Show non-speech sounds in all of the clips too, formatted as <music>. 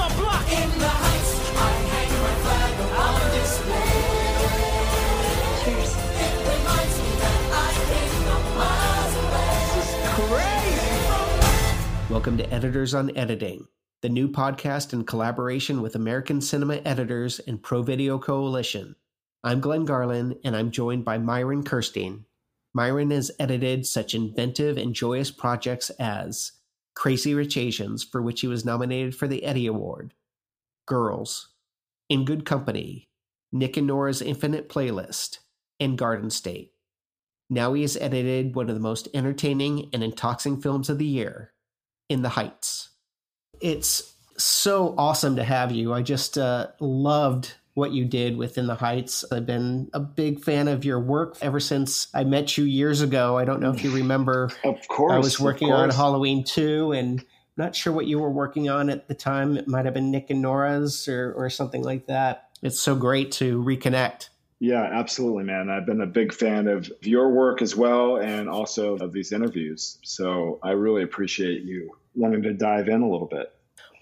on block. In the heights, I hang my flag on display. Cheers. It reminds me that I came from miles away. Welcome to Editors on Editing, the new podcast in collaboration with American Cinema Editors and Pro Video Coalition. I'm Glenn Garland, and I'm joined by Myron Kerstein. Myron has edited such inventive and joyous projects as Crazy Rich Asians, for which he was nominated for the Eddie Award, Girls, In Good Company, Nick and Nora's Infinite Playlist, and Garden State. Now he has edited one of the most entertaining and intoxicating films of the year, In the Heights. It's so awesome to have you. I just uh, loved what you did within the Heights. I've been a big fan of your work ever since I met you years ago. I don't know if you remember. <laughs> Of course. I was working on. Halloween 2 and not sure what you were working on at the time. It might have been Nick and Nora's or, or something like that. It's so great to reconnect. Yeah, absolutely, man. I've been a big fan of your work as well and also of these interviews. So I really appreciate you wanting to dive in a little bit.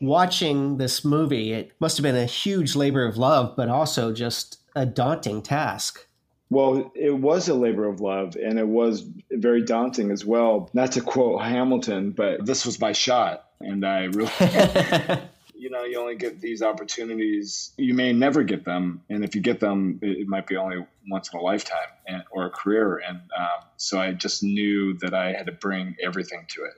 Watching this movie, it must have been a huge labor of love, but also just a daunting task. Well, it was a labor of love and it was very daunting as well. Not to quote Hamilton, but this was my shot. And I really, <laughs> you know, you only get these opportunities. You may never get them. And if you get them, it, it might be only once in a lifetime and, or a career. And um, so I just knew that I had to bring everything to it.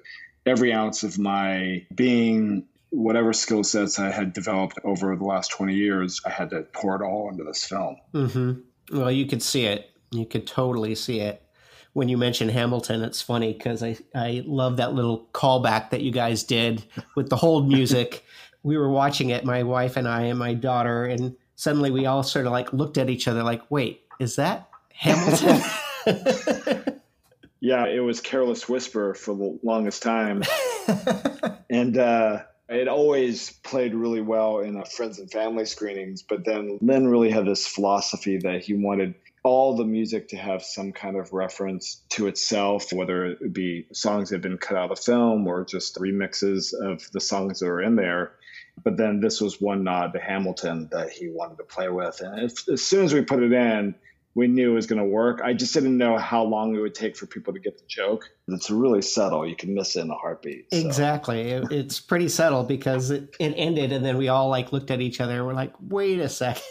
Every ounce of my being, whatever skill sets I had developed over the last 20 years, I had to pour it all into this film. hmm Well, you could see it. You could totally see it. When you mention Hamilton, it's funny because I, I love that little callback that you guys did with the hold music. <laughs> we were watching it, my wife and I and my daughter, and suddenly we all sort of like looked at each other like, wait, is that Hamilton? <laughs> <laughs> Yeah, it was Careless Whisper for the longest time. and uh, it always played really well in uh, friends and family screenings. But then Lynn really had this philosophy that he wanted all the music to have some kind of reference to itself, whether it be songs that have been cut out of the film or just remixes of the songs that are in there. But then this was one nod to Hamilton that he wanted to play with. And as soon as we put it in, we knew it was going to work. I just didn't know how long it would take for people to get the joke. It's really subtle. You can miss it in a heartbeat. so. exactly. It- it's pretty subtle because it, it ended, and then we all like looked at each other. and We're like, wait a second.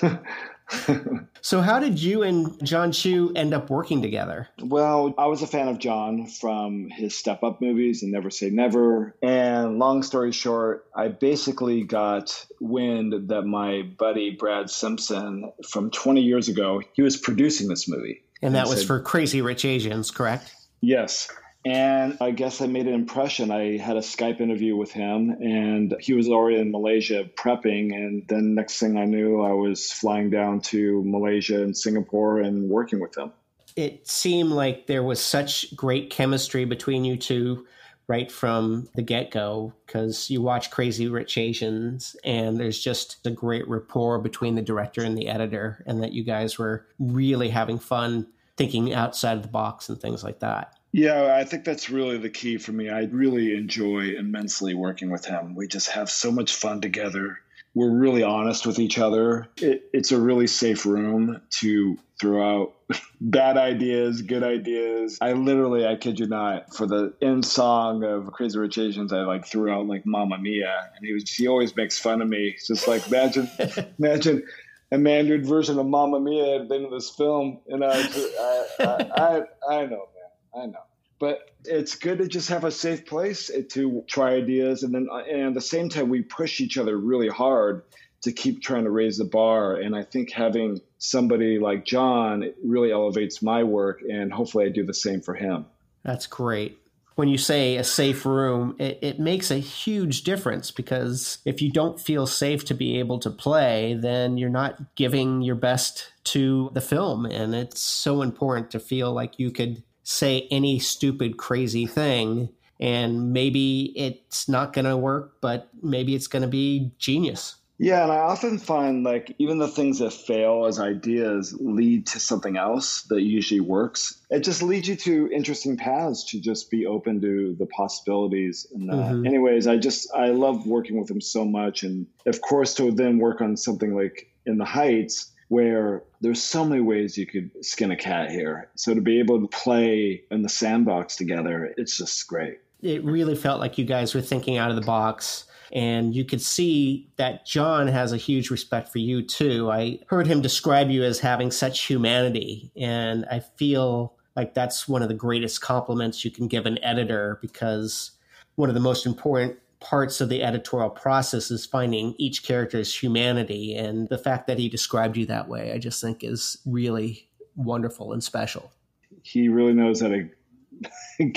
<laughs> <laughs> <laughs> so, how did you and John Chu end up working together? well, I was a fan of John from his Step Up movies and Never Say Never. And long story short, I basically got wind that my buddy Brad Simpson from 20 years ago, he was producing this movie. And that And was said- for Crazy Rich Asians, correct? Yes. And I guess I made an impression. I had a Skype interview with him, and he was already in Malaysia prepping. And then next thing I knew, I was flying down to Malaysia and Singapore and working with him. It seemed like there was such great chemistry between you two right from the get go because you watch Crazy Rich Asians and there's just a great rapport between the director and the editor, and that you guys were really having fun thinking outside of the box and things like that. Yeah, I think that's really the key for me. I really enjoy immensely working with him. We just have so much fun together. We're really honest with each other. It, it's a really safe room to throw out <laughs> bad ideas, good ideas. I literally, I kid you not, for the end song of Crazy Rich Asians, I like threw out like Mamma Mia, and he was he always makes fun of me. It's just like imagine, <laughs> imagine a mandarin version of Mamma Mia at the end of this film, and I, I, I, I, I know, I know but it's good to just have a safe place to try ideas and then and at the same time we push each other really hard to keep trying to raise the bar and i think having somebody like john really elevates my work and hopefully i do the same for him That's great. When you say a safe room, it, it makes a huge difference because if you don't feel safe to be able to play, then you're not giving your best to the film. And it's so important to feel like you could say any stupid, crazy thing and maybe it's not going to work, but maybe it's going to be genius. Yeah, and I often find like even the things that fail as ideas lead to something else that usually works. It just leads you to interesting paths to just be open to the possibilities. And uh, Mhm. anyways, I just I love working with him so much, and of course to then work on something like in the Heights where there's so many ways you could skin a cat here. So to be able to play in the sandbox together, it's just great. it really felt like you guys were thinking out of the box. And you could see that John has a huge respect for you too. I heard him describe you as having such humanity. And I feel like that's one of the greatest compliments you can give an editor because one of the most important parts of the editorial process is finding each character's humanity. And the fact that he described you that way, I just think is really wonderful and special. he really knows how to <laughs>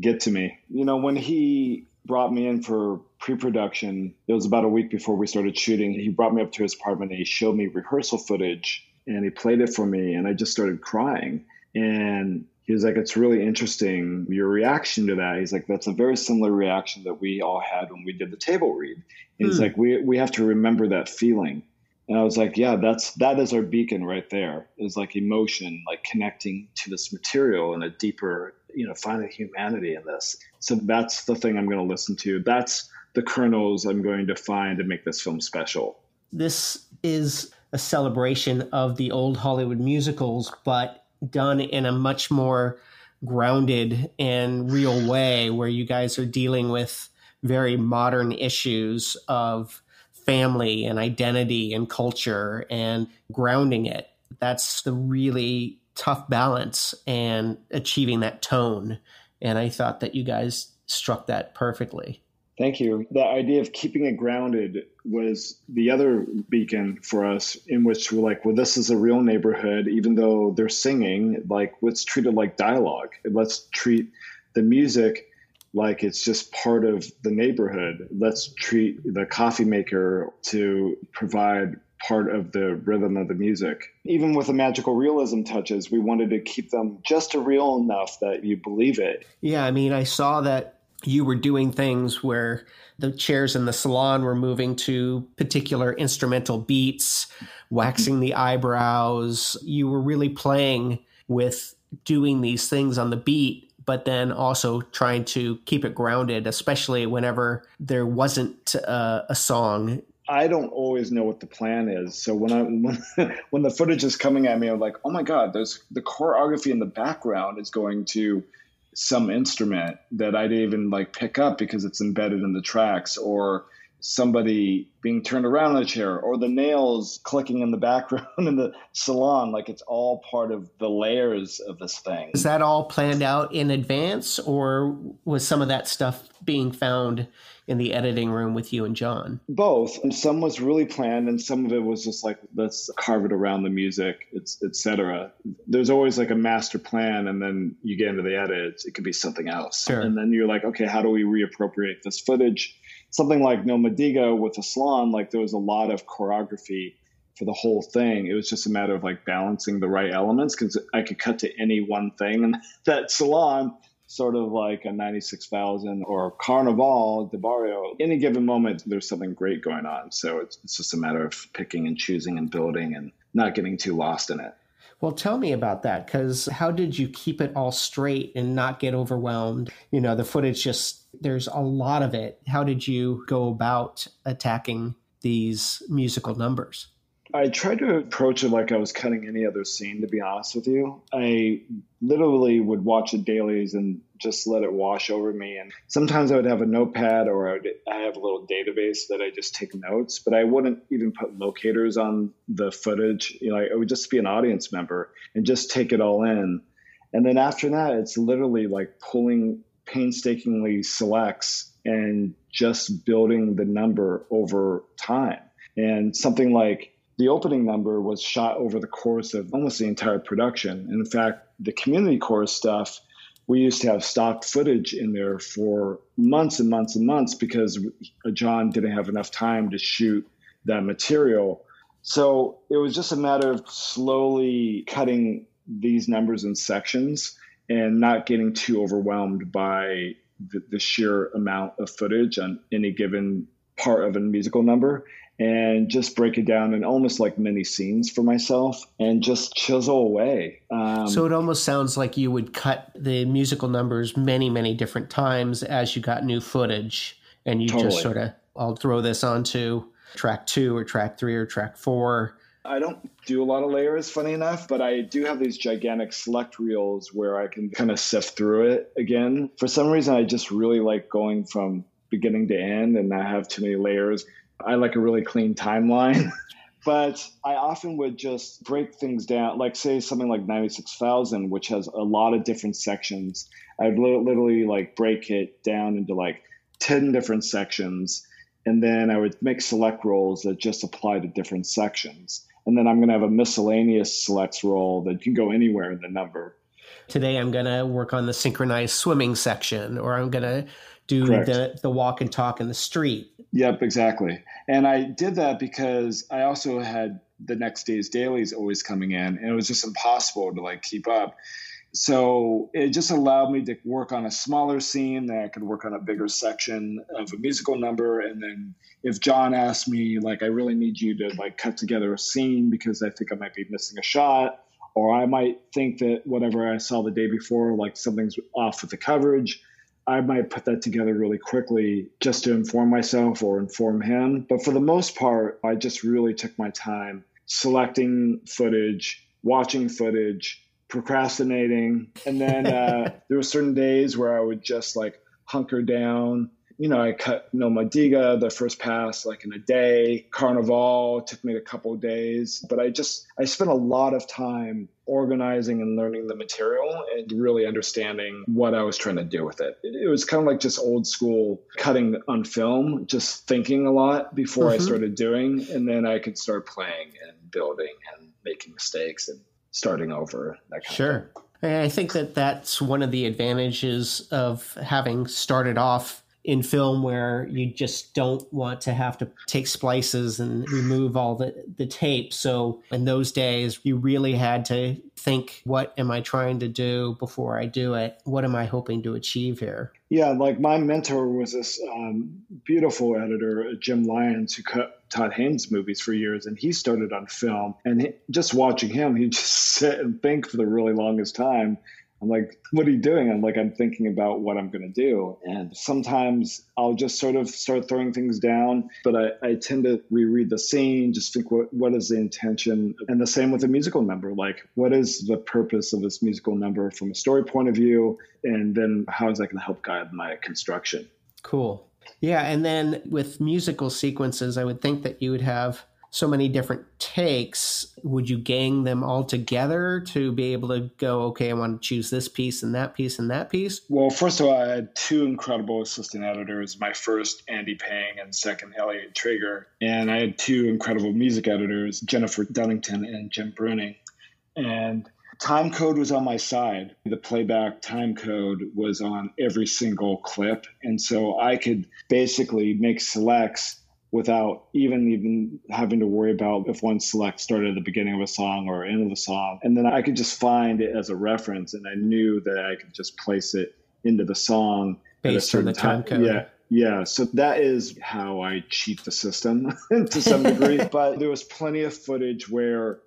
get to me. You know, when he brought me in for pre-production, it was about a week before we started shooting. He brought me up to his apartment and he showed me rehearsal footage and he played it for me and I just started crying. And he was like, "It's really interesting your reaction to that." He's like, "That's a very similar reaction that we all had when we did the table read." And he's Hmm. like, "We we have to remember that feeling." And I was like, yeah, that's that is our beacon right there. It's like emotion, like connecting to this material and a deeper, you know, finding humanity in this. So that's the thing I'm going to listen to. That's the kernels I'm going to find to make this film special. this is a celebration of the old Hollywood musicals, but done in a much more grounded and real way, where you guys are dealing with very modern issues of family and identity and culture and grounding it. That's the really tough balance and achieving that tone. And I thought that you guys struck that perfectly. Thank you. The idea of keeping it grounded was the other beacon for us, in which we're like, well, this is a real neighborhood, even though they're singing, like, let's treat it like dialogue. Let's treat the music like it's just part of the neighborhood. Let's treat the coffee maker to provide part of the rhythm of the music. Even with the magical realism touches, we wanted to keep them just real enough that you believe it. Yeah, I mean, I saw that you were doing things where the chairs in the salon were moving to particular instrumental beats, waxing the eyebrows. You were really playing with doing these things on the beat, but then also trying to keep it grounded, especially whenever there wasn't uh, a song. I don't always know what the plan is. So when I when, <laughs> when the footage is coming at me, I'm like, oh my god, there's the choreography in the background is going to some instrument that I didn't even like pick up because it's embedded in the tracks, or somebody being turned around in a chair, or the nails clicking in the background <laughs> in the salon. Like it's all part of the layers of this thing. Is that all planned out in advance, or was some of that stuff being found in the editing room with you and John? both and some was really planned and some of it was just like let's carve it around the music it's etc there's always like a master plan and then you get into the edits it could be something else Sure. and then you're like okay how do we reappropriate this footage something like No Me Diga with salon like there was a lot of choreography for the whole thing it was just a matter of like balancing the right elements because i could cut to any one thing and <laughs> that salon sort of like a 96,000 or Carnaval del Barrio. Any given moment, there's something great going on. So it's, it's just a matter of picking and choosing and building and not getting too lost in it. Well, tell me about that because how did you keep it all straight and not get overwhelmed? You know, the footage just, there's a lot of it. How did you go about attacking these musical numbers? I tried to approach it like I was cutting any other scene, to be honest with you. I literally would watch it dailies and just let it wash over me. And sometimes I would have a notepad or I, would, I have a little database that I just take notes, but I wouldn't even put locators on the footage. You know, I would just be an audience member and just take it all in. And then after that, it's literally like pulling painstakingly selects and just building the number over time. And something like the opening number was shot over the course of almost the entire production. In fact, the community chorus stuff, we used to have stock footage in there for months and months and months because John didn't have enough time to shoot that material. So it was just a matter of slowly cutting these numbers in sections and not getting too overwhelmed by the, the sheer amount of footage on any given part of a musical number and just break it down in almost like mini scenes for myself and just chisel away. Um, so it almost sounds like you would cut the musical numbers many, many different times as you got new footage, and you Totally. just sort of, I'll throw this onto track two or track three or track four. I don't do a lot of layers, funny enough, but I do have these gigantic select reels where I can kind of sift through it again. For some reason, I just really like going from beginning to end and not have too many layers. I like a really clean timeline. <laughs> but I often would just break things down, like say something like 96,000, which has a lot of different sections. I'd li- literally like break it down into like 10 different sections. And then I would make select roles that just apply to different sections. And then I'm going to have a miscellaneous selects role that can go anywhere in the number. Today I'm going to work on the synchronized swimming section, or I'm going to do Correct. the, the walk and talk in the street. Yep, exactly. And I did that because I also had the next day's dailies always coming in, and it was just impossible to like keep up. So it just allowed me to work on a smaller scene, then I could work on a bigger section of a musical number, and then if John asked me like, I really need you to like cut together a scene because I think I might be missing a shot, or I might think that whatever I saw the day before, like something's off with the coverage. I might put that together really quickly just to inform myself or inform him. But for the most part, I just really took my time selecting footage, watching footage, procrastinating. And then uh, <laughs> there were certain days where I would just like hunker down. You know, I cut No Me Diga, the first pass, like in a day. Carnival took me a couple of days. But I just, I spent a lot of time organizing and learning the material and really understanding what I was trying to do with it. It, it was kind of like just old school cutting on film, just thinking a lot before I Mhm. started doing. And then I could start playing and building and making mistakes and starting over. That kind of Sure. I think that that's one of the advantages of having started off in film where you just don't want to have to take splices and remove all the, the tape. So in those days, you really had to think, what am I trying to do before I do it? What am I hoping to achieve here? Yeah, like my mentor was this um, beautiful editor, Jim Lyons, who cut Todd Haynes movies for years, and he started on film. And he, just watching him, he'd just <laughs> sit and think for the really longest time. I'm like, what are you doing? I'm like, I'm thinking about what I'm going to do. And sometimes I'll just sort of start throwing things down, but I, I tend to reread the scene, just think, what, what is the intention? And the same with a musical number. Like, what is the purpose of this musical number from a story point of view? And then how is that going to help guide my construction? Cool. Yeah. And then with musical sequences, I would think that you would have so many different takes. Would you gang them all together to be able to go, okay, I want to choose this piece and that piece and that piece? Well, first of all, I had two incredible assistant editors. My first, Andy Pang, and second, Elliot Traeger. And I had two incredible music editors, Jennifer Dunnington and Jim Bruning. And time code was on my side. The playback time code was on every single clip. And so I could basically make selects without even even having to worry about if one select started at the beginning of a song or end of a song. And then I could just find it as a reference and I knew that I could just place it into the song at a Based on certain the time code. Yeah. Yeah, so that is how I cheat the system <laughs> to some degree. <laughs> but there was plenty of footage where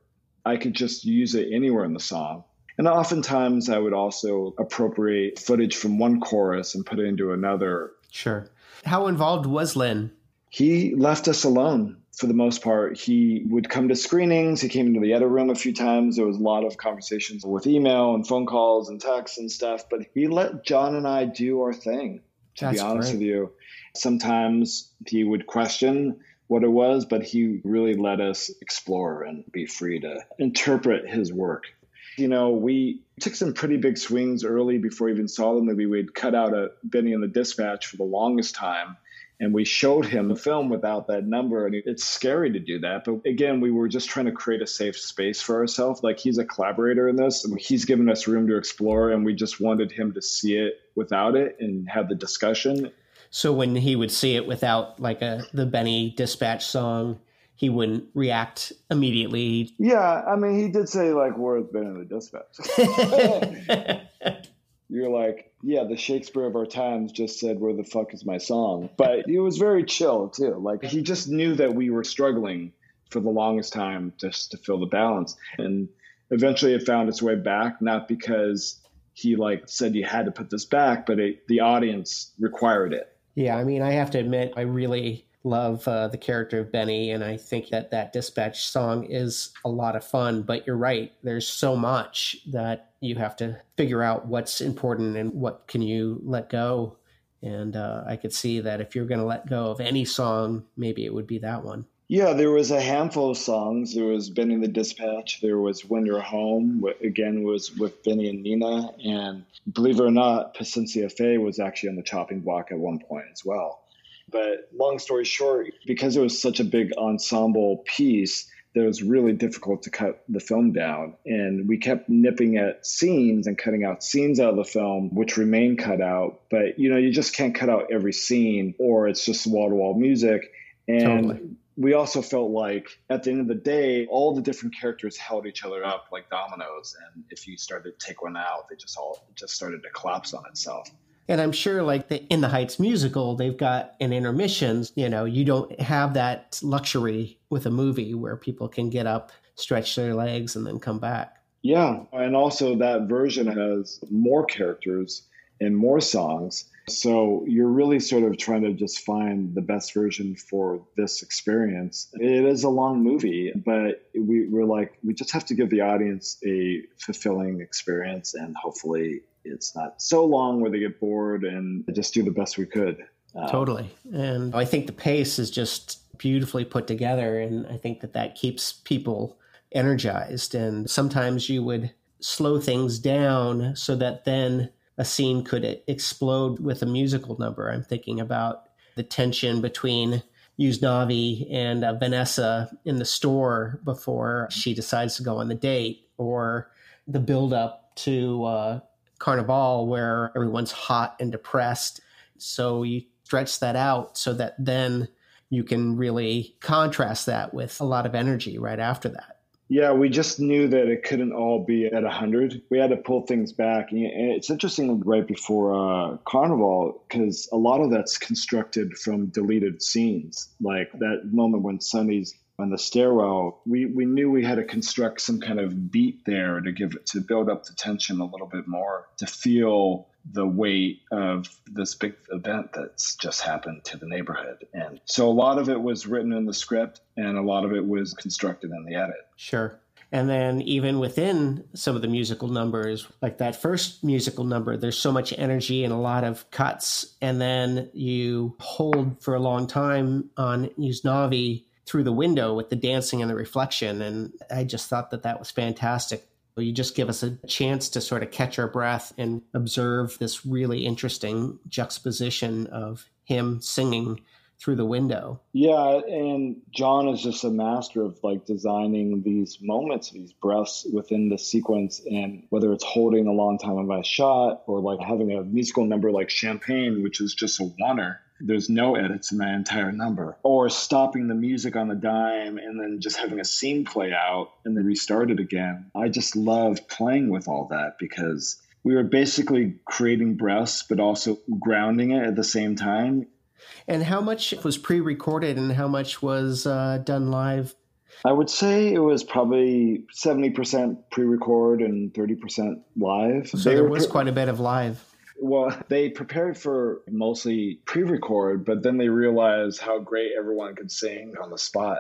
I could just use it anywhere in the song. And oftentimes I would also appropriate footage from one chorus and put it into another. Sure. How involved was Lynn? He left us alone for the most part. He would come to screenings. He came into the edit room a few times. There was a lot of conversations with email and phone calls and texts and stuff. But he let John and I do our thing, to That's be honest great. with you. Sometimes he would question what it was, but he really let us explore and be free to interpret his work. You know, we took some pretty big swings early before we even saw the movie. We'd cut out a Benny and the Dispatch for the longest time and we showed him the film without that number and it's scary to do that but again we were just trying to create a safe space for ourselves. Like he's a collaborator in this and he's given us room to explore and we just wanted him to see it without it and have the discussion. So when he would see it without like a the Benny Dispatch song, he wouldn't react immediately. yeah i mean he did say like where's Benny's Dispatch <laughs> <laughs> <laughs> you're like, yeah, the Shakespeare of our times just said, Where the fuck is my song? But he was very chill too. Like he just knew that we were struggling for the longest time just to fill the balance. And eventually it found its way back, not because he like said you had to put this back, but it, the audience required it. Yeah, I mean, I have to admit, I really love uh, the character of Benny, and I think that that Dispatch song is a lot of fun. But you're right, there's so much that you have to figure out what's important and what can you let go. And uh, I could see that if you're going to let go of any song, maybe it would be that one. Yeah, there was a handful of songs. There was Benny's Dispatch. There was When You're Home. Again, was with Benny and Nina. And believe it or not, Paciencia Fe was actually on the chopping block at one point as well. But long story short, because it was such a big ensemble piece, that was really difficult to cut the film down. And we kept nipping at scenes and cutting out scenes out of the film, which remain cut out. But you know, you just can't cut out every scene, or it's just wall to wall music. And totally. we also felt like at the end of the day, all the different characters held each other up like dominoes. And if you started to take one out, they just all just started to collapse on itself. And I'm sure, like the In the Heights musical, they've got an intermissions. You know, you don't have that luxury with a movie where people can get up, stretch their legs, and then come back. Yeah. And also, that version has more characters and more songs. So you're really sort of trying to just find the best version for this experience. It is a long movie, but we, we're like, we just have to give the audience a fulfilling experience and hopefully it's not so long where they get bored and just do the best we could. Um, totally. And I think the pace is just beautifully put together. And I think that that keeps people energized. And sometimes you would slow things down so that then a scene could explode with a musical number. I'm thinking about the tension between Usnavi and uh, Vanessa in the store before she decides to go on the date, or the build up to uh, Carnival where everyone's hot and depressed. So you stretch that out so that then you can really contrast that with a lot of energy right after that. Yeah, we just knew that it couldn't all be at 100. We had to pull things back. And it's interesting right before uh, Carnival, because a lot of that's constructed from deleted scenes. Like that moment when Sonny's on the stairwell, we, we knew we had to construct some kind of beat there to give it to build up the tension a little bit more, to feel the weight of this big event that's just happened to the neighborhood. And so a lot of it was written in the script and a lot of it was constructed in the edit. Sure. And then even within some of the musical numbers, like that first musical number, there's so much energy and a lot of cuts. And then you hold for a long time on Usnavi through the window with the dancing and the reflection. And I just thought that that was fantastic. You just give us a chance to sort of catch our breath and observe this really interesting juxtaposition of him singing through the window. Yeah, and John is just a master of like designing these moments, these breaths within the sequence, and whether it's holding a long time on a shot or like having a musical number like Champagne, which is just a oner there's no edits in that entire number. Or stopping the music on the dime and then just having a scene play out and then restart it again. I just loved playing with all that because we were basically creating breaths but also grounding it at the same time. And how much was pre recorded and how much was uh, done live? I would say it was probably 70% pre record and 30% live. So there was pre- quite a bit of live well, <laughs> they prepared for mostly pre-record, but then they realized how great everyone could sing on the spot.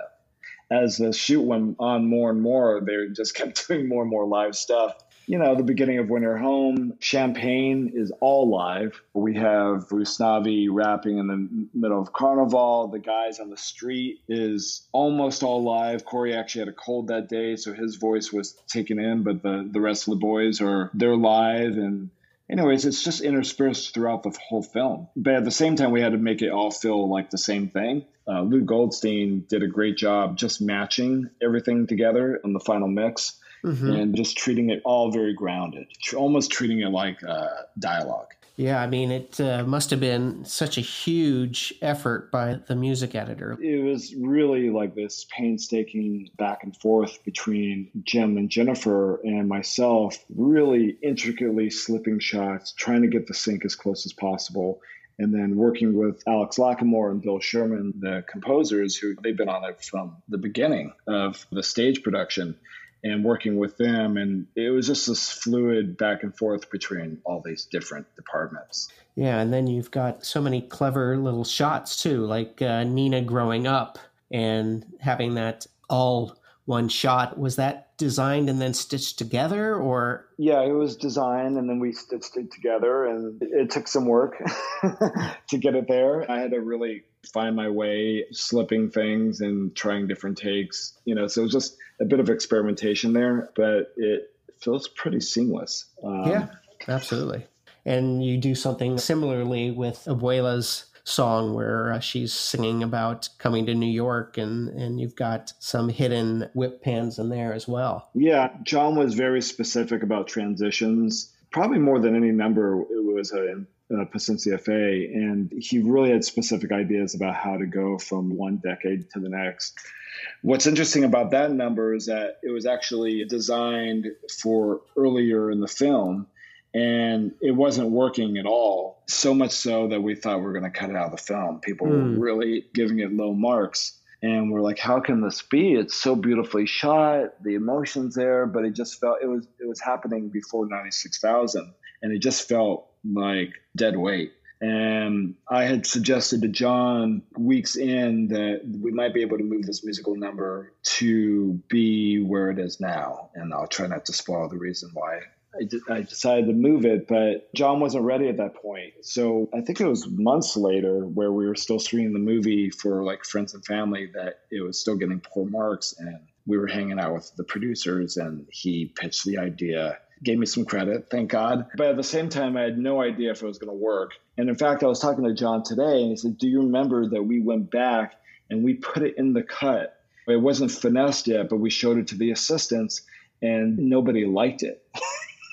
As the shoot went on more and more, they just <laughs> kept doing more and more live stuff. You know, the beginning of You're Home, Champagne is all live. We have Usnavi rapping in the middle of Carnival. The guys on the street is almost all live. Corey actually had a cold that day, so his voice was taken in, but the, the rest of the boys are they're live and anyways, it's just interspersed throughout the whole film. But at the same time, we had to make it all feel like the same thing. Uh, Lou Goldstein did a great job just matching everything together in the final mix. Mm-hmm. And just treating it all very grounded, almost treating it like uh, dialogue. Yeah, I mean, it uh, must have been such a huge effort by the music editor. It was really like this painstaking back and forth between Jim and Jennifer and myself, really intricately slipping shots, trying to get the sync as close as possible. And then working with Alex Lacamoire and Bill Sherman, the composers who they've been on it from the beginning of the stage production and working with them. And it was just this fluid back and forth between all these different departments. Yeah, and then you've got so many clever little shots too, like uh, Nina growing up and having that all one shot. Was that designed and then stitched together, or Yeah, it was designed and then we stitched it together and it took some work <laughs> to get it there. I had to really find my way slipping things and trying different takes, you know, so it was just a bit of experimentation there, but it feels pretty seamless. Um, yeah, absolutely. And you do something similarly with Abuela's song where uh, she's singing about coming to New York, and and you've got some hidden whip pans in there as well. Yeah, John was very specific about transitions, probably more than any number. It was a, a Paciencia Fe, and he really had specific ideas about how to go from one decade to the next. What's interesting about that number is that it was actually designed for earlier in the film, and it wasn't working at all. So much so that we thought we were going to cut it out of the film. People Hmm. were really giving it low marks. And we're like, how can this be? It's so beautifully shot, the emotions there, but it just felt it was it was happening before ninety six thousand, and it just felt like dead weight. And I had suggested to John weeks in that we might be able to move this musical number to be where it is now. And I'll try not to spoil the reason why I, decided to move it, but John wasn't ready at that point. So I think it was months later where we were still screening the movie for like friends and family that it was still getting poor marks. And we were hanging out with the producers and he pitched the idea, gave me some credit, thank God. But at the same time, I had no idea if it was going to work. And in fact, I was talking to John today and he said, Do you remember that we went back and we put it in the cut? It wasn't finessed yet, but we showed it to the assistants and nobody liked it.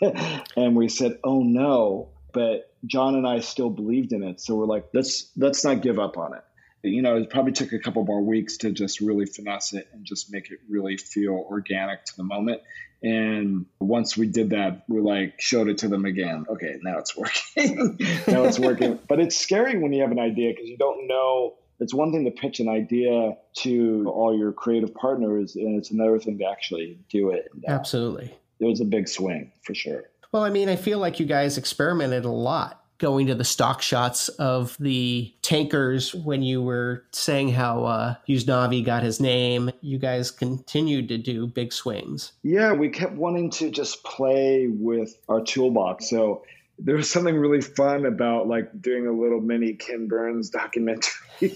<laughs> and we said, "Oh no!" But John and I still believed in it, so we're like, "Let's let's not give up on it." You know, it probably took a couple more weeks to just really finesse it and just make it really feel organic to the moment. And once we did that, we like showed it to them again. Okay, now it's <laughs> working. now it's working. But it's scary when you have an idea because you don't know. It's one thing to pitch an idea to all your creative partners, and it's another thing to actually do it. Absolutely. it was a big swing for sure. Well, I mean, I feel like you guys experimented a lot going to the stock shots of the tankers when you were saying how uh, Usnavi got his name. You guys continued to do big swings. Yeah, we kept wanting to just play with our toolbox. So there was something really fun about like doing a little mini Ken Burns documentary <laughs>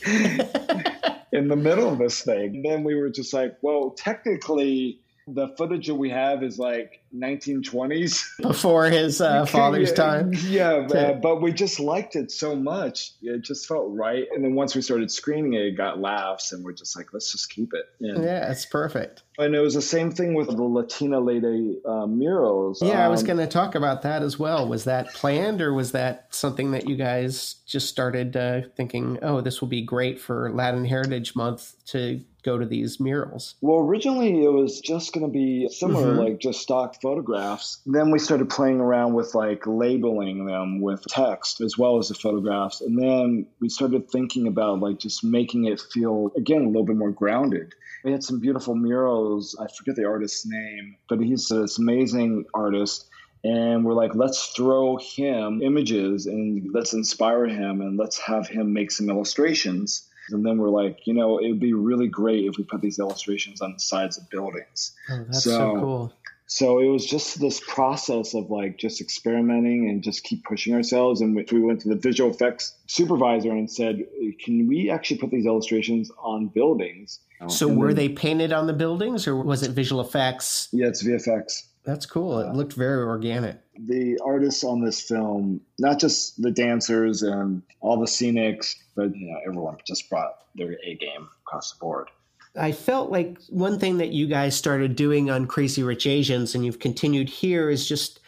in the middle of this thing. And then we were just like, well, technically, the footage that we have is like 1920s. <laughs> Before his uh, father's time. Yeah, <laughs> Yeah. uh, but we just liked it so much. It just felt right. And then once we started screening it, it got laughs, and we're just like, let's just keep it. And, Yeah, it's perfect. and it was the same thing with the Latina Lady uh, murals. Yeah, I was Um, going to talk about that as well. Was that planned or was that something that you guys just started uh, thinking, oh, this will be great for Latin Heritage Month to go to these murals? Well, originally it was just going to be similar, Mhm. like just stock photographs. Then we started playing around with like labeling them with text as well as the photographs. And then we started thinking about like just making it feel, again, a little bit more grounded. We had some beautiful murals. I forget the artist's name, but he's this amazing artist. And we're like, let's throw him images and let's inspire him and let's have him make some illustrations. And then we're like, you know, it would be really great if we put these illustrations on the sides of buildings. Oh, that's so, So- cool. So it was just this process of like just experimenting and just keep pushing ourselves. And we we went to the visual effects supervisor and said, can we actually put these illustrations on buildings? Oh. So And were then- they painted on the buildings or was it visual effects? Yeah, it's VFX. That's cool. It looked very organic. the artists on this film, not just the dancers and all the scenics, but you know, everyone just brought their A game across the board. I felt like one thing that you guys started doing on Crazy Rich Asians and you've continued here is just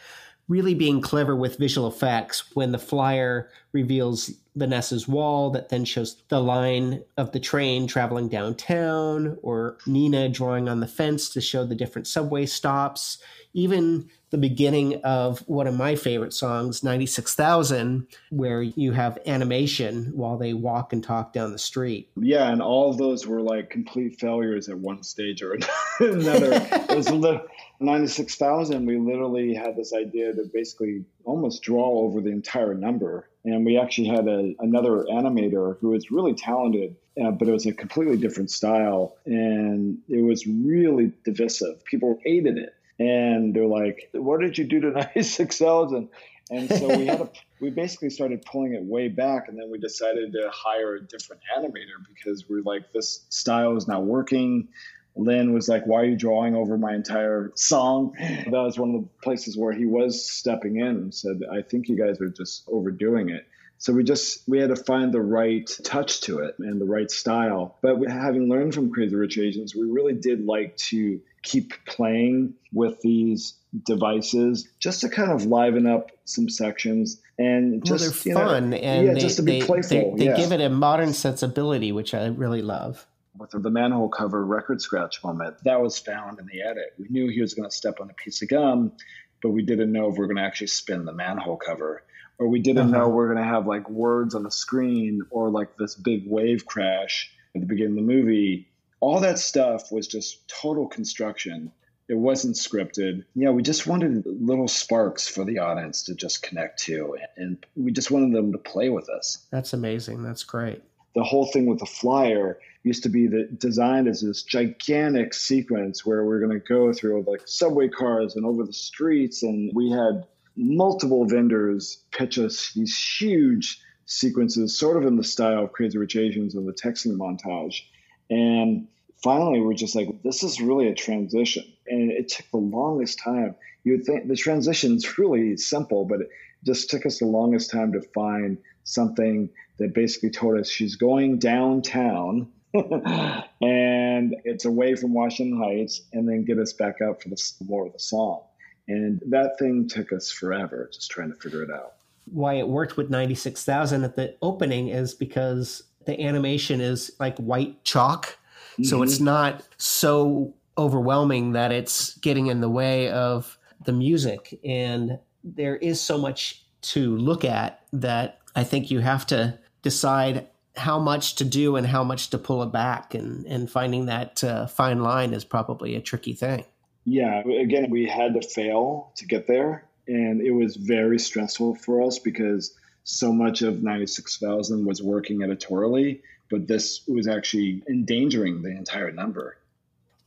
really being clever with visual effects when the flyer reveals Vanessa's wall that then shows the line of the train traveling downtown, or Nina drawing on the fence to show the different subway stops. Even the beginning of one of my favorite songs, 96,000, where you have animation while they walk and talk down the street. Yeah, and all of those were like complete failures at one stage or <laughs> another. <laughs> it was little, 96,000, we literally had this idea to basically almost draw over the entire number. And we actually had a, another animator who was really talented, uh, but it was a completely different style. And it was really divisive. People hated it. And they're like, what did you do to <laughs> 96,000? And so we had a, <laughs> we basically started pulling it way back, and then we decided to hire a different animator because we're like, this style is not working. Lynn was like, Why are you drawing over my entire song? That was one of the places where he was stepping in and said, I think you guys are just overdoing it. So we just we had to find the right touch to it and the right style. But having learned from Crazy Rich Asians, we really did like to keep playing with these devices just to kind of liven up some sections and just well, they're you know, fun and yeah, they, just to be they, playful. They, they yeah. give it a modern sensibility, which I really love with the manhole cover record scratch moment. That was found in the edit. We knew he was going to step on a piece of gum, but we didn't know if we were going to actually spin the manhole cover. Or we didn't Uh-huh. know we are going to have like words on the screen or like this big wave crash at the beginning of the movie. All that stuff was just total construction. It wasn't scripted. Yeah, we just wanted little sparks for the audience to just connect to, and we just wanted them to play with us That's amazing. That's great. the whole thing with the flyer used to be designed as this gigantic sequence where we're going to go through like subway cars and over the streets and we had multiple vendors pitch us these huge sequences sort of in the style of crazy rich asians and the texting montage and finally we're just like this is really a transition and it took the longest time you would think the transition's <laughs> really simple but it just took us the longest time to find something that basically told us she's going downtown <laughs> and it's away from Washington Heights and then get us back up for the more of the song. And that thing took us forever just trying to figure it out. Why it worked with 96,000 at the opening is because the animation is like white chalk. So it's not so overwhelming that it's getting in the way of the music. And there is so much to look at that I think you have to decide how much to do and how much to pull it back. And, and finding that uh, fine line is probably a tricky thing. Yeah, again, we had to fail to get there. And it was very stressful for us because so much of 96,000 was working editorially, but this was actually endangering the entire number.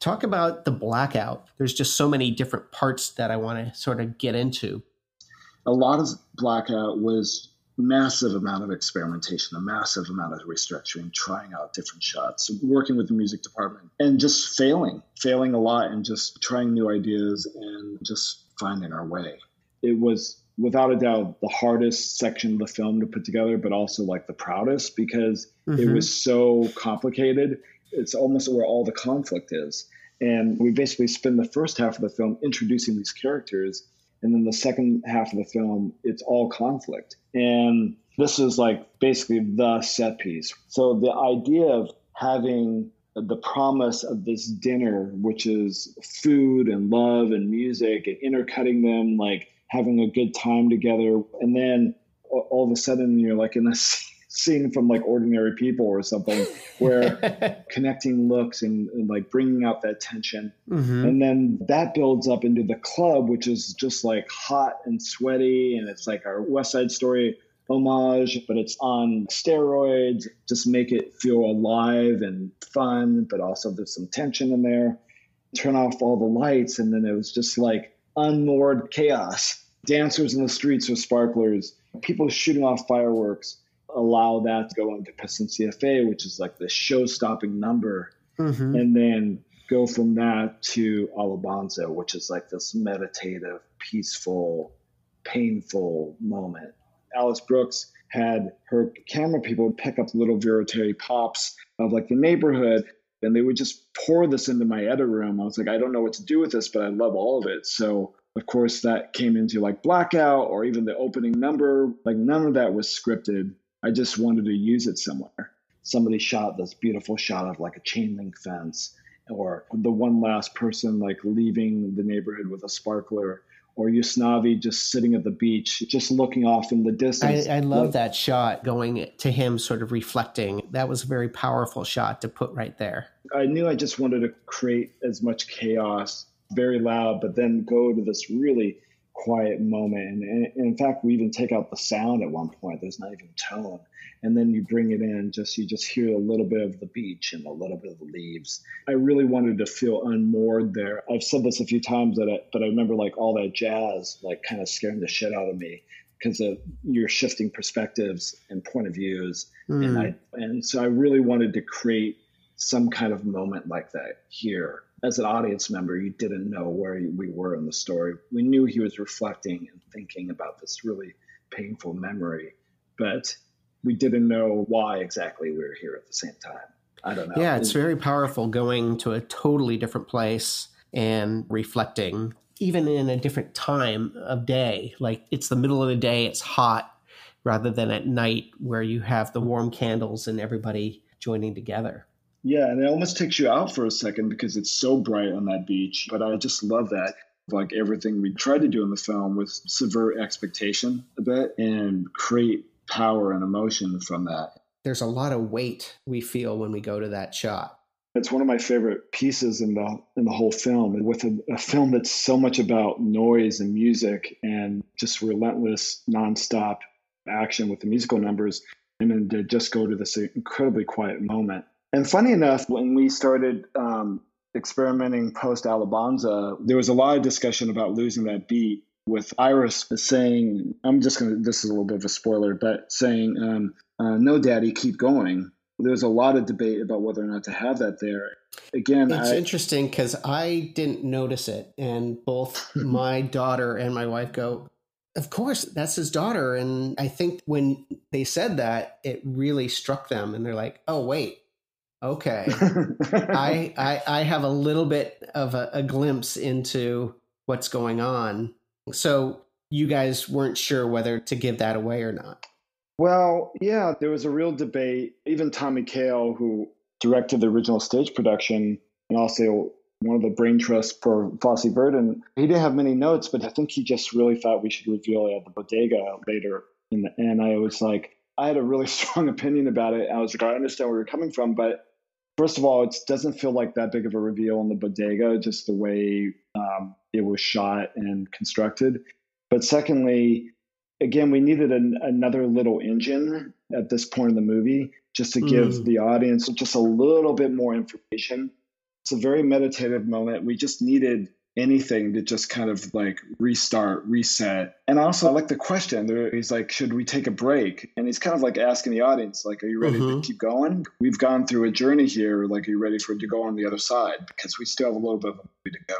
Talk about the blackout. There's just so many different parts that I want to sort of get into. A lot of blackout was massive amount of experimentation, a massive amount of restructuring, trying out different shots, working with the music department, and just failing, failing a lot, and just trying new ideas and just finding our way. It was without a doubt the hardest section of the film to put together, but also like the proudest because it Mhm. was so complicated. It's almost where all the conflict is. And we basically spend the first half of the film introducing these characters and then the second half of the film it's all conflict and this is like basically the set piece so the idea of having the promise of this dinner which is food and love and music and intercutting them like having a good time together and then all of a sudden you're like in a <laughs> scene from like ordinary people or something where <laughs> connecting looks and, and like bringing out that tension Mhm. and then that builds up into the club, which is just like hot and sweaty. And it's like our West Side Story homage, but it's on steroids. Just make it feel alive and fun, but also there's some tension in there. Turn off all the lights, and then it was just like unmoored chaos. Dancers in the streets with sparklers, people shooting off fireworks. Allow that to go into Paciencia y Fe, which is like the show stopping number Mhm. and then go from that to Alabanza, which is like this meditative, peaceful, painful moment. Alice Brooks had her camera people pick up little Veroteri pops of like the neighborhood, and they would just pour this into my edit room. I was like, I don't know what to do with this, but I love all of it. So Of course, that came into like Blackout or even the opening number. Like none of that was scripted. I just wanted to use it somewhere. Somebody shot this beautiful shot of like a chain link fence, or the one last person like leaving the neighborhood with a sparkler, or Usnavi just sitting at the beach, just looking off in the distance. I, I love Like, that shot going to him sort of reflecting. That was a very powerful shot to put right there. I knew I just wanted to create as much chaos, very loud, but then go to this really quiet moment. And, in fact, we even take out the sound at one point. There's not even tone. And then you bring it in, just you just hear a little bit of the beach and a little bit of the leaves. I really wanted to feel unmoored there. I've said this a few times, that I, but I remember like all that jazz, like kind of scaring the shit out of me because of you're shifting perspectives and point of views Hmm. and I and so I really wanted to create some kind of moment like that here. As an audience member, you didn't know where we were in the story. We knew he was reflecting and thinking about this really painful memory, but we didn't know why exactly we were here at the same time. I don't know. Yeah, it's very powerful going to a totally different place and reflecting, even in a different time of day. Like it's the middle of the day, it's hot, rather than at night where you have the warm candles and everybody joining together. Yeah, and it almost takes you out for a second because it's so bright on that beach. But I just love that. Like everything we tried to do in the film was subvert expectation a bit and create power and emotion from that. There's a lot of weight we feel when we go to that shot. It's one of my favorite pieces in the in the whole film. With a, a film that's so much about noise and music and just relentless, nonstop action with the musical numbers, and then to just go to this incredibly quiet moment. And funny enough, when we started um, experimenting post Alabanza, there was a lot of discussion about losing that beat. With Iris saying, "I'm just gonna." This is a little bit of a spoiler, but saying, um, uh, "No, Daddy, keep going." There was a lot of debate about whether or not to have that there. Again, It's I, interesting because I didn't notice it, and both <laughs> my daughter and my wife go, "Of course, that's his daughter." And I think when they said that, it really struck them, and they're like, "Oh, wait, okay." <laughs> I, I I have a little bit of a, a glimpse into what's going on. So you guys weren't sure whether to give that away or not. Well, yeah, there was a real debate. Even Tommy Kail, who directed the original stage production and also one of the brain trusts for Fosse Verdon, he didn't have many notes, but I think he just really thought we should reveal it at the bodega later. In the, and I was like, I had a really <laughs> strong opinion about it. I was like, I understand where you're coming from, but first of all, it doesn't feel like that big of a reveal in the bodega, just the way um, it was shot and constructed. But secondly, again, we needed an, another little engine at this point in the movie just to give Mm. the audience just a little bit more information. It's a very meditative moment. We just needed anything to just kind of like restart, reset. And also, I like the question. There, he's like, "Should we take a break?" And he's kind of like asking the audience, "Like, are you ready Mhm. to keep going? We've gone through a journey here. Like, are you ready for it to go on the other side? Because we still have a little bit of a way to go."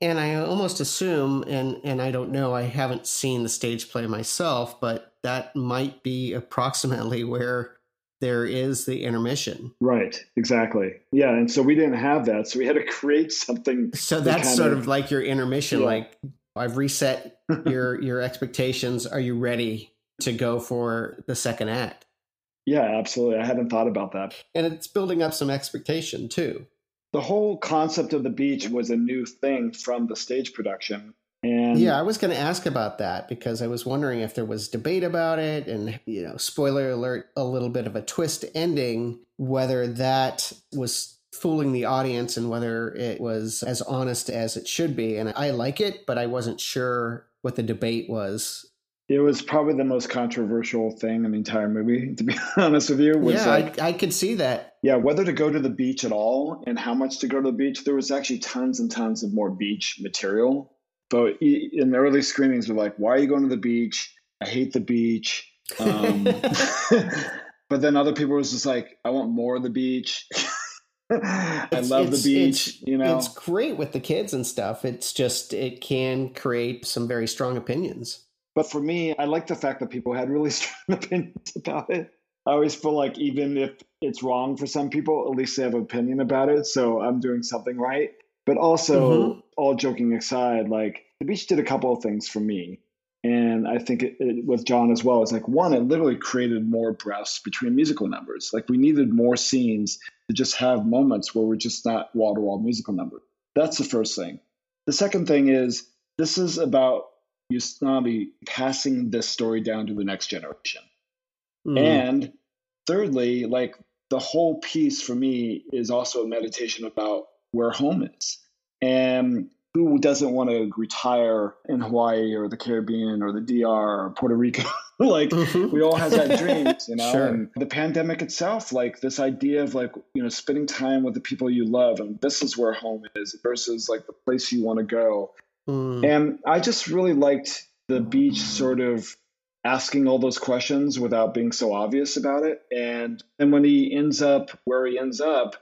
And I almost assume, and and I don't know, I haven't seen the stage play myself, but that might be approximately where there is the intermission. Right. Exactly. Yeah. And so we didn't have that, so we had to create something. <laughs> So that's sort of like your intermission. Yeah. Like I've reset <laughs> your your expectations. Are you ready to go for the second act? Yeah, absolutely. I hadn't thought about that. And it's building up some expectation too. The whole concept of the beach was a new thing from the stage production. And Yeah, I was going to ask about that because I was wondering if there was debate about it and, you know, spoiler alert, a little bit of a twist ending, whether that was fooling the audience and whether it was as honest as it should be. And I like it, but I wasn't sure what the debate was. it was probably the most controversial thing in the entire movie, to be <laughs> honest with you. Was yeah, like, I, I could see that. yeah, whether to go to the beach at all and how much to go to the beach. There was actually tons and tons of more beach material. But i- in the early screenings, we're like, why are you going to the beach? I hate the beach. Um, <laughs> <laughs> but then other people was just like, I want more of the beach. <laughs> I It's- love it's- the beach. it's- you know, It's great with the kids and stuff. It's just, it can create some very strong opinions. But for me, I like the fact that people had really strong opinions about it. I always feel like even if it's wrong for some people, at least they have an opinion about it. So I'm doing something right. But also, Mhm. all joking aside, like The beach did a couple of things for me. And I think it, it, with Jon as well, it's like one, it literally created more breaths between musical numbers. Like we needed more scenes to just have moments where we're just not wall to wall musical numbers. That's the first thing. The second thing is this is about Usnavi passing this story down to the next generation. Mm. And thirdly, like the whole piece for me is also a meditation about where home is. And who doesn't want to retire in Hawaii or the Caribbean or the DR or Puerto Rico? <laughs> like Mhm. we all have that dream, you know. Sure. And the pandemic itself, like this idea of like you know spending time with the people you love, and this is where home is versus like the place you want to go. Mm. And I just really liked the beach sort of asking all those questions without being so obvious about it. And and when he ends up where he ends up,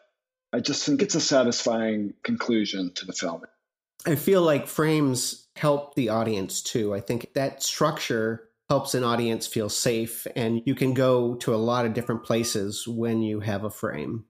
I just think it's a satisfying conclusion to the film. I feel like frames help the audience too. I think that structure helps an audience feel safe, and you can go to a lot of different places when you have a frame.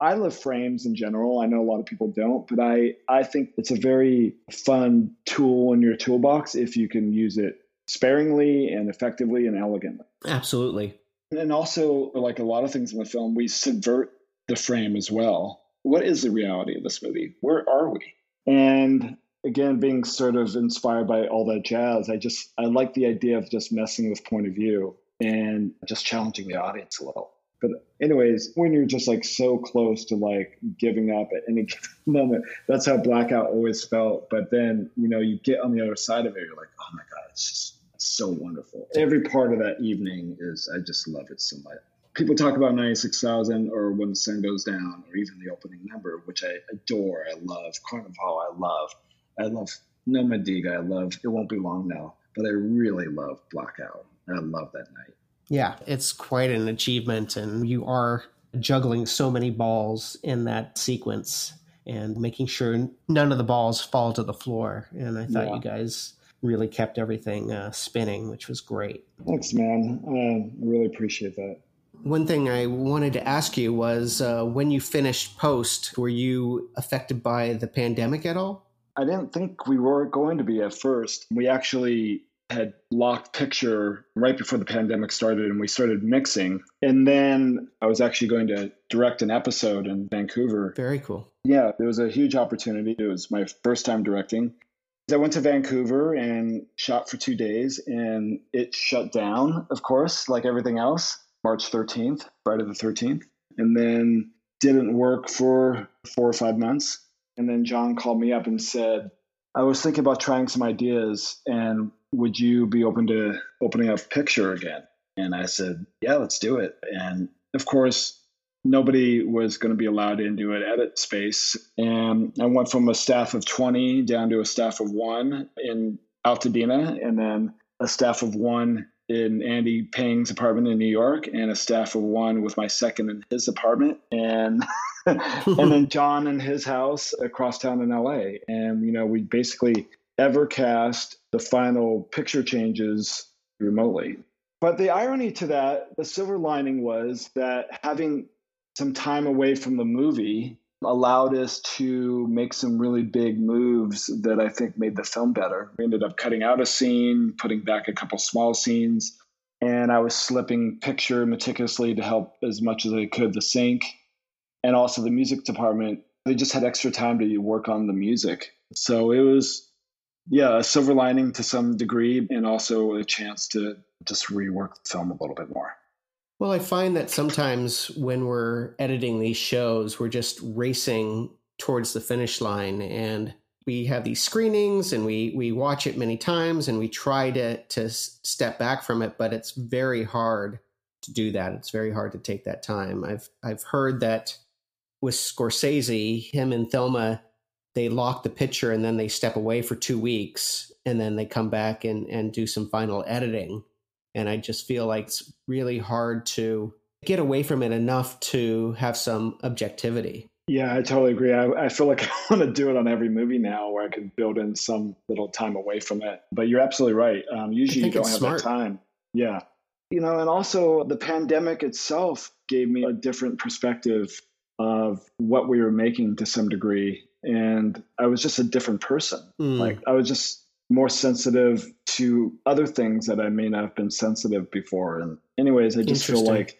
I love frames in general. I know a lot of people don't, but I, I think it's a very fun tool in your toolbox if you can use it sparingly and effectively and elegantly. Absolutely. And also, like a lot of things in the film, we subvert the frame as well. What is the reality of this movie? Where are we? And again, being sort of inspired by all that jazz, I just I like the idea of just messing with point of view and just challenging the audience a little. But anyways, when you're just like so close to like giving up at any <laughs> moment, that's how Blackout always felt. But then you know you get on the other side of it, you're like, oh my god, it's just so wonderful. Every part of that evening is I just love it so much. People talk about 96,000 or When the Sun Goes Down or even the opening number, which I adore. I love Carnival. I love. I love No Me Diga. I love It Won't Be Long Now. But I really love Blackout. I love that night. Yeah, it's quite an achievement, and you are juggling so many balls in that sequence and making sure none of the balls fall to the floor. And I thought Yeah. you guys really kept everything uh, spinning, which was great. Thanks, man. I really appreciate that. One thing I wanted to ask you was uh, when you finished post, were you affected by the pandemic at all? I didn't think we were going to be at first. We actually had locked picture right before the pandemic started and we started mixing. And then I was actually going to direct an episode in Vancouver. Very cool. Yeah, it was a huge opportunity. It was my first time directing. I went to Vancouver and shot for two days and it shut down, of course, like everything else, March 13th, Friday the 13th. And then didn't work for four or five months. And then Jon called me up and said, I was thinking about trying some ideas and would you be open to opening up picture again? And I said, yeah, let's do it. And of course, nobody was going to be allowed into an edit space. And I went from a staff of 20 down to a staff of one in Altadena, and then a staff of one in Andy Pang's apartment in New York, and a staff of one with my second in his apartment, and <laughs> and then <laughs> Jon in his house across town in LA. And you know, we basically ever cast the final picture changes remotely. But the irony to that, the silver lining was that having some time away from the movie allowed us to make some really big moves that I think made the film better. We ended up cutting out a scene, putting back a couple small scenes, and I was slipping picture meticulously to help as much as I could the sync. And also the music department, they just had extra time to work on the music. So it was yeah, a silver lining to some degree and also a chance to just rework the film a little bit more. Well, I find that sometimes when we're editing these shows, we're just racing towards the finish line and we have these screenings and we we watch it many times and we try to to step back from it, but it's very hard to do that. It's very hard to take that time. I've I've heard that with Scorsese, him and Thelma, they lock the picture and then they step away for two weeks and then they come back and and do some final editing and I just feel like it's really hard to get away from it enough to have some objectivity. Yeah, I totally agree. I, I feel like <laughs> I want to do it on every movie now where I could build in some little time away from it. But you're absolutely right. Um, usually you don't have smart. that time. Yeah. You know, and also the pandemic itself gave me a different perspective of what we were making to some degree. And I was just a different person. Mm. Like I was just more sensitive to other things that I may not have been sensitive before. And anyways, I just feel like,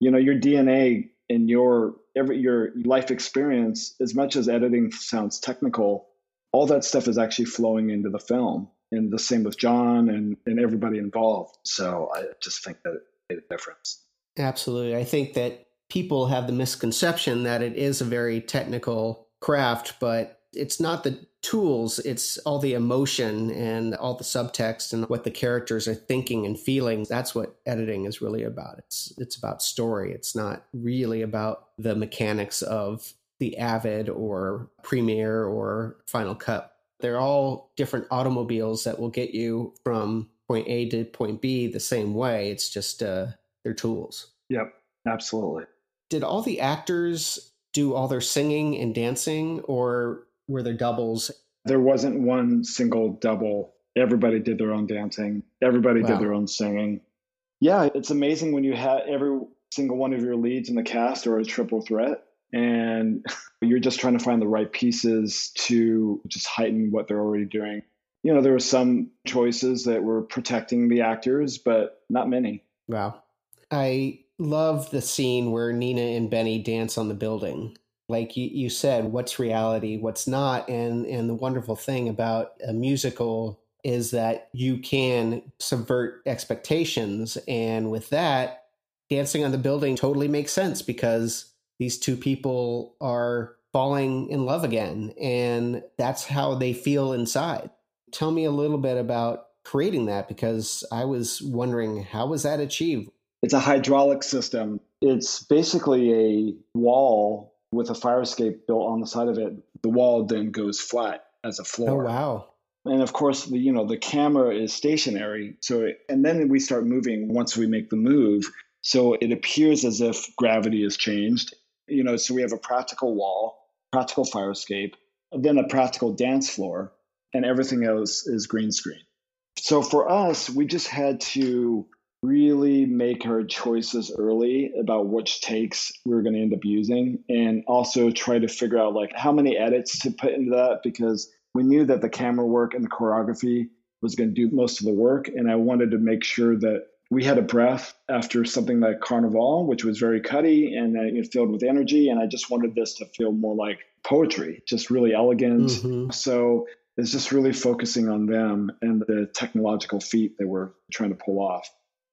you know, your DNA and your every your life experience, as much as editing sounds technical, all that stuff is actually flowing into the film. And the same with Jon and, and everybody involved. So I just think that it made a difference. Absolutely. I think that people have the misconception that it is a very technical craft, but it's not the tools, it's all the emotion and all the subtext and what the characters are thinking and feeling. That's what editing is really about. It's it's about story. It's not really about the mechanics of the Avid or Premiere or Final Cut. They're all different automobiles that will get you from point A to point B the same way. It's just uh, they're tools. Yep, absolutely. Did all the actors do all their singing and dancing, or were there doubles? There wasn't one single double. Everybody did their own dancing. Everybody Wow. did their own singing. Yeah, it's amazing when you have every single one of your leads in the cast or a triple threat and <laughs> you're just trying to find the right pieces to just heighten what they're already doing. You know, there were some choices that were protecting the actors, but not many. Wow. I love the scene where Nina and Benny dance on the building. Like you, you said, what's reality, what's not. And, and the wonderful thing about a musical is that you can subvert expectations. And with that, dancing on the building totally makes sense because these two people are falling in love again. And that's how they feel inside. Tell me a little bit about creating that because I was wondering how was that achieved? It's a hydraulic system. It's basically a wall with a fire escape built on the side of it. The wall then goes flat as a floor. Oh wow. And of course, the you know the camera is stationary. So it, and then we start moving once we make the move. So it appears as if gravity has changed. You know, so we have a practical wall, practical fire escape, then a practical dance floor, and everything else is green screen. So for us, we just had to really make our choices early about which takes we are going to end up using and also try to figure out like how many edits to put into that because we knew that the camera work and the choreography was going to do most of the work and i wanted to make sure that we had a breath after something like carnival which was very cutty and uh, filled with energy and i just wanted this to feel more like poetry just really elegant Mhm. so it's just really focusing on them and the technological feat they were trying to pull off.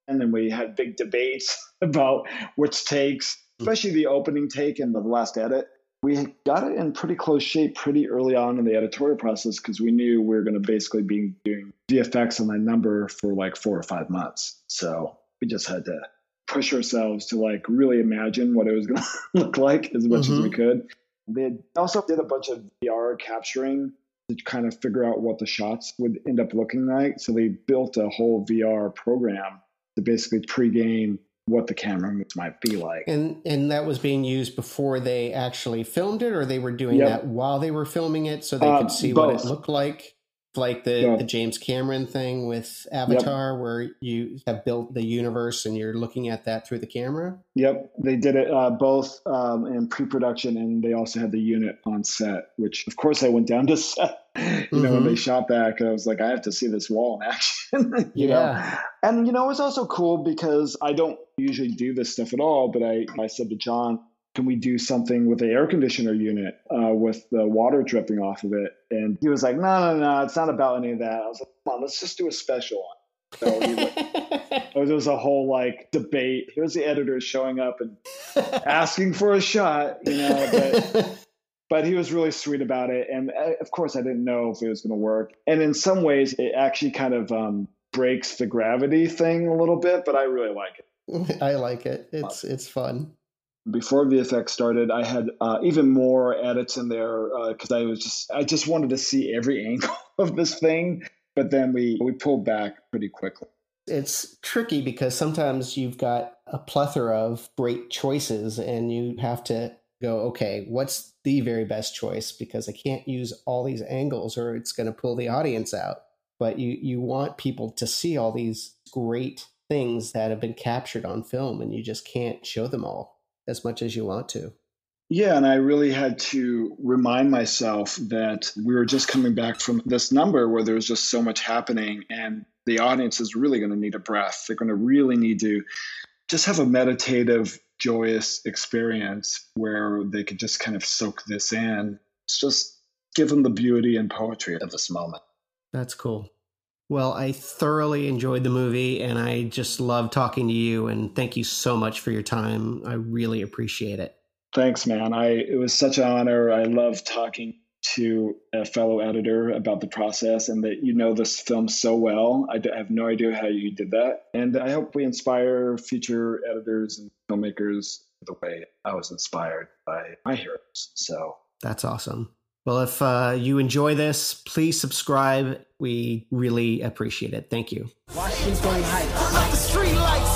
And then we had big debates <laughs> about which takes, especially the opening take and the last edit. We got it in pretty close shape pretty early on in the editorial process because we knew we were going to basically be doing VFX on that number for like four or five months. So we just had to push ourselves to like really imagine what it was <laughs> going to look like as much as we mm-hmm. could. They also did a bunch of VR capturing to kind of figure out what the shots would end up looking like. So they built a whole VR program to basically pregame what the camera moves might be like. And and that was being used before they actually filmed it, or they were doing Yep. that while they were filming it, so they Uh, could see what it looked like, like the the James Cameron thing with Avatar, where you have built the universe and you're looking at that through the camera. Yep, they did it uh, both um, in pre-production, and they also had the unit on set. Which, of course, I went down to set. <laughs> You know, when they shot back, I was like, I have to see this wall in action. <laughs> you know, Yeah. And you know, it was also cool because I don't usually do this stuff at all. But I, I said to Jon, "Can we do something with the air conditioner unit uh, with the water dripping off of it?" And he was like, "No, no, no, it's not about any of that." I was like, "Come on, let's just do a special one." So was- <laughs> was a whole like debate. Here's the editor showing up and asking for a shot, you know, but <laughs> but he was really sweet about it. And uh, of course, I didn't know if it was going to work. And in some ways, it actually kind of um, breaks the gravity thing a little bit, but I really like it. <laughs> I like it. It's it's fun. Before VFX started, I had uh, even more edits in there because I was just I just wanted to see every <laughs> angle of this thing. But then we we pulled back pretty quickly. It's tricky because sometimes you've got a plethora of great choices and you have to go, okay, what's the very best choice? Because I can't use all these angles or it's going to pull the audience out. But you, you want people to see all these great things that have been captured on film and you just can't show them all as much as you want to. Yeah, and I really had to remind myself that we were just coming back from this number where there was just so much happening, and the audience is really going to need a breath. They're going to really need to just have a meditative, joyous experience where they could just kind of soak this in. It's just give them the beauty and poetry of this moment. That's cool. Well, I thoroughly enjoyed the movie and I just love talking to you and thank you so much for your time. I really appreciate it. Thanks, man. I it was such an honor. I love talking to a fellow editor about the process and that you know this film so well. I have no idea how you did that. And I hope we inspire future editors and filmmakers the way I was inspired by my heroes. So that's awesome. Well, if uh, you enjoy this, please subscribe. We really appreciate it. Thank you. Washington Heights.